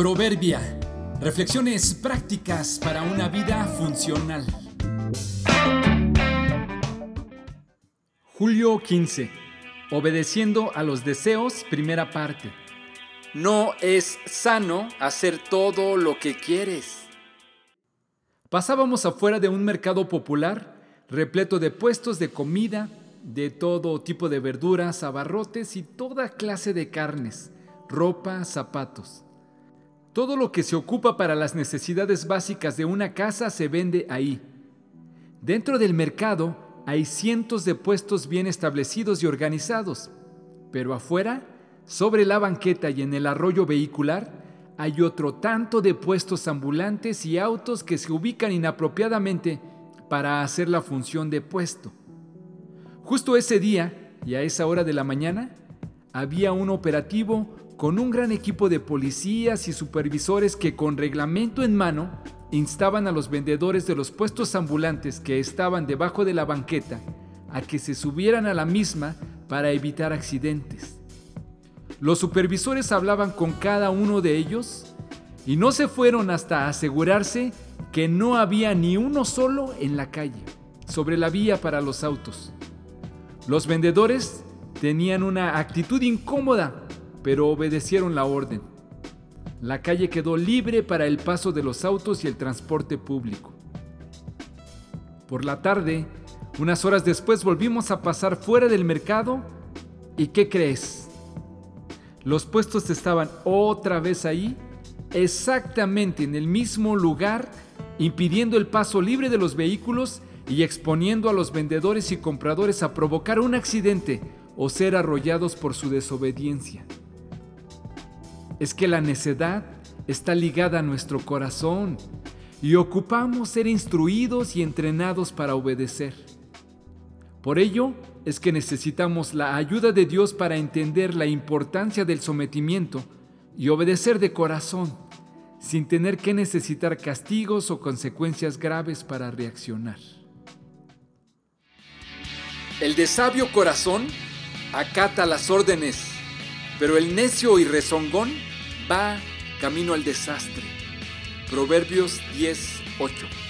Proverbia. Reflexiones prácticas para una vida funcional. Julio 15. Obedeciendo a los deseos, primera parte. No es sano hacer todo lo que quieres. Pasábamos afuera de un mercado popular repleto de puestos de comida, de todo tipo de verduras, abarrotes y toda clase de carnes, ropa, zapatos. Todo lo que se ocupa para las necesidades básicas de una casa se vende ahí. Dentro del mercado hay cientos de puestos bien establecidos y organizados, pero afuera, sobre la banqueta y en el arroyo vehicular, hay otro tanto de puestos ambulantes y autos que se ubican inapropiadamente para hacer la función de puesto. Justo ese día y a esa hora de la mañana, había un operativo con un gran equipo de policías y supervisores que con reglamento en mano instaban a los vendedores de los puestos ambulantes que estaban debajo de la banqueta a que se subieran a la misma para evitar accidentes. Los supervisores hablaban con cada uno de ellos y no se fueron hasta asegurarse que no había ni uno solo en la calle, sobre la vía para los autos. Los vendedores tenían una actitud incómoda pero obedecieron la orden. La calle quedó libre para el paso de los autos y el transporte público. Por la tarde, unas horas después volvimos a pasar fuera del mercado y ¿qué crees? Los puestos estaban otra vez ahí, exactamente en el mismo lugar, impidiendo el paso libre de los vehículos y exponiendo a los vendedores y compradores a provocar un accidente o ser arrollados por su desobediencia es que la necedad está ligada a nuestro corazón y ocupamos ser instruidos y entrenados para obedecer. Por ello es que necesitamos la ayuda de Dios para entender la importancia del sometimiento y obedecer de corazón, sin tener que necesitar castigos o consecuencias graves para reaccionar. El de sabio corazón acata las órdenes, pero el necio y rezongón va camino al desastre. Proverbios 10, 8.